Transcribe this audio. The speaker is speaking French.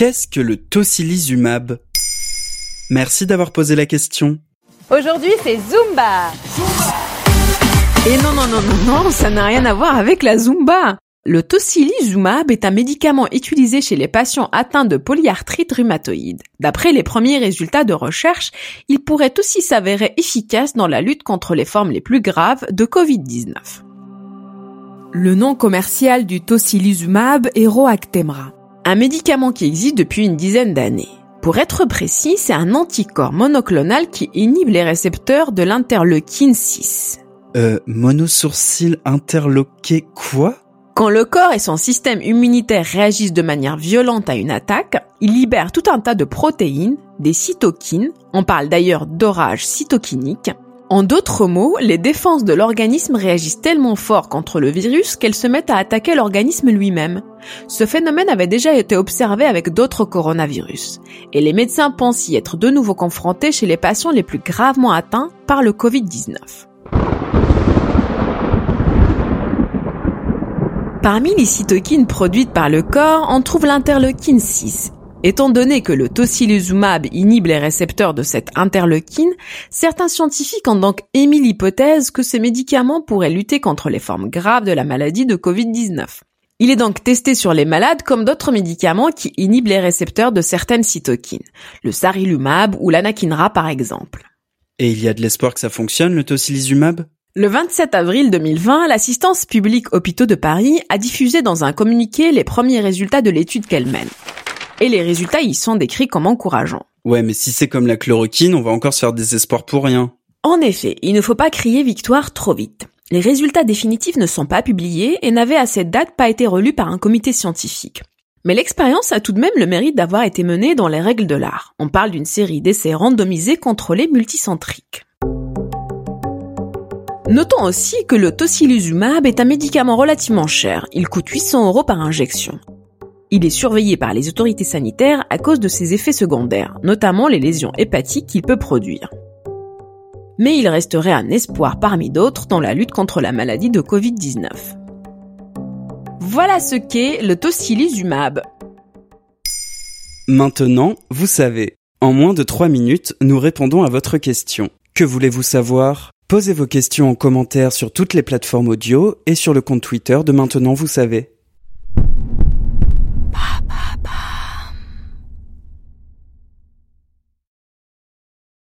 Qu'est-ce que le tocilizumab? Merci d'avoir posé la question. Aujourd'hui, c'est Zumba. Et non, non, non, non, non, ça n'a rien à voir avec la Zumba. Le tocilizumab est un médicament utilisé chez les patients atteints de polyarthrite rhumatoïde. D'après les premiers résultats de recherche, il pourrait aussi s'avérer efficace dans la lutte contre les formes les plus graves de Covid-19. Le nom commercial du tocilizumab est Roactemra, un médicament qui existe depuis une dizaine d'années. Pour être précis, c'est un anticorps monoclonal qui inhibe les récepteurs de l'interleukine 6. Euh, monosourcil interloqué quoi? Quand le corps et son système immunitaire réagissent de manière violente à une attaque, il libère tout un tas de protéines, des cytokines, on parle d'ailleurs d'orage cytokinique, en d'autres mots, les défenses de l'organisme réagissent tellement fort contre le virus qu'elles se mettent à attaquer l'organisme lui-même. Ce phénomène avait déjà été observé avec d'autres coronavirus, et les médecins pensent y être de nouveau confrontés chez les patients les plus gravement atteints par le Covid-19. Parmi les cytokines produites par le corps, on trouve l'interleukine 6, Étant donné que le tocilizumab inhibe les récepteurs de cette interleukine, certains scientifiques ont donc émis l'hypothèse que ces médicaments pourraient lutter contre les formes graves de la maladie de Covid-19. Il est donc testé sur les malades comme d'autres médicaments qui inhibent les récepteurs de certaines cytokines, le sarilumab ou l'anakinra par exemple. Et il y a de l'espoir que ça fonctionne, le tocilizumab? Le 27 avril 2020, l'assistance publique hôpitaux de Paris a diffusé dans un communiqué les premiers résultats de l'étude qu'elle mène et les résultats y sont décrits comme encourageants. Ouais, mais si c'est comme la chloroquine, on va encore se faire des espoirs pour rien. En effet, il ne faut pas crier victoire trop vite. Les résultats définitifs ne sont pas publiés et n'avaient à cette date pas été relus par un comité scientifique. Mais l'expérience a tout de même le mérite d'avoir été menée dans les règles de l'art. On parle d'une série d'essais randomisés contrôlés multicentriques. Notons aussi que le tocilizumab est un médicament relativement cher. Il coûte 800 euros par injection. Il est surveillé par les autorités sanitaires à cause de ses effets secondaires, notamment les lésions hépatiques qu'il peut produire. Mais il resterait un espoir parmi d'autres dans la lutte contre la maladie de Covid-19. Voilà ce qu'est le tocilizumab. Maintenant, vous savez. En moins de 3 minutes, nous répondons à votre question. Que voulez-vous savoir? Posez vos questions en commentaire sur toutes les plateformes audio et sur le compte Twitter de Maintenant, vous savez.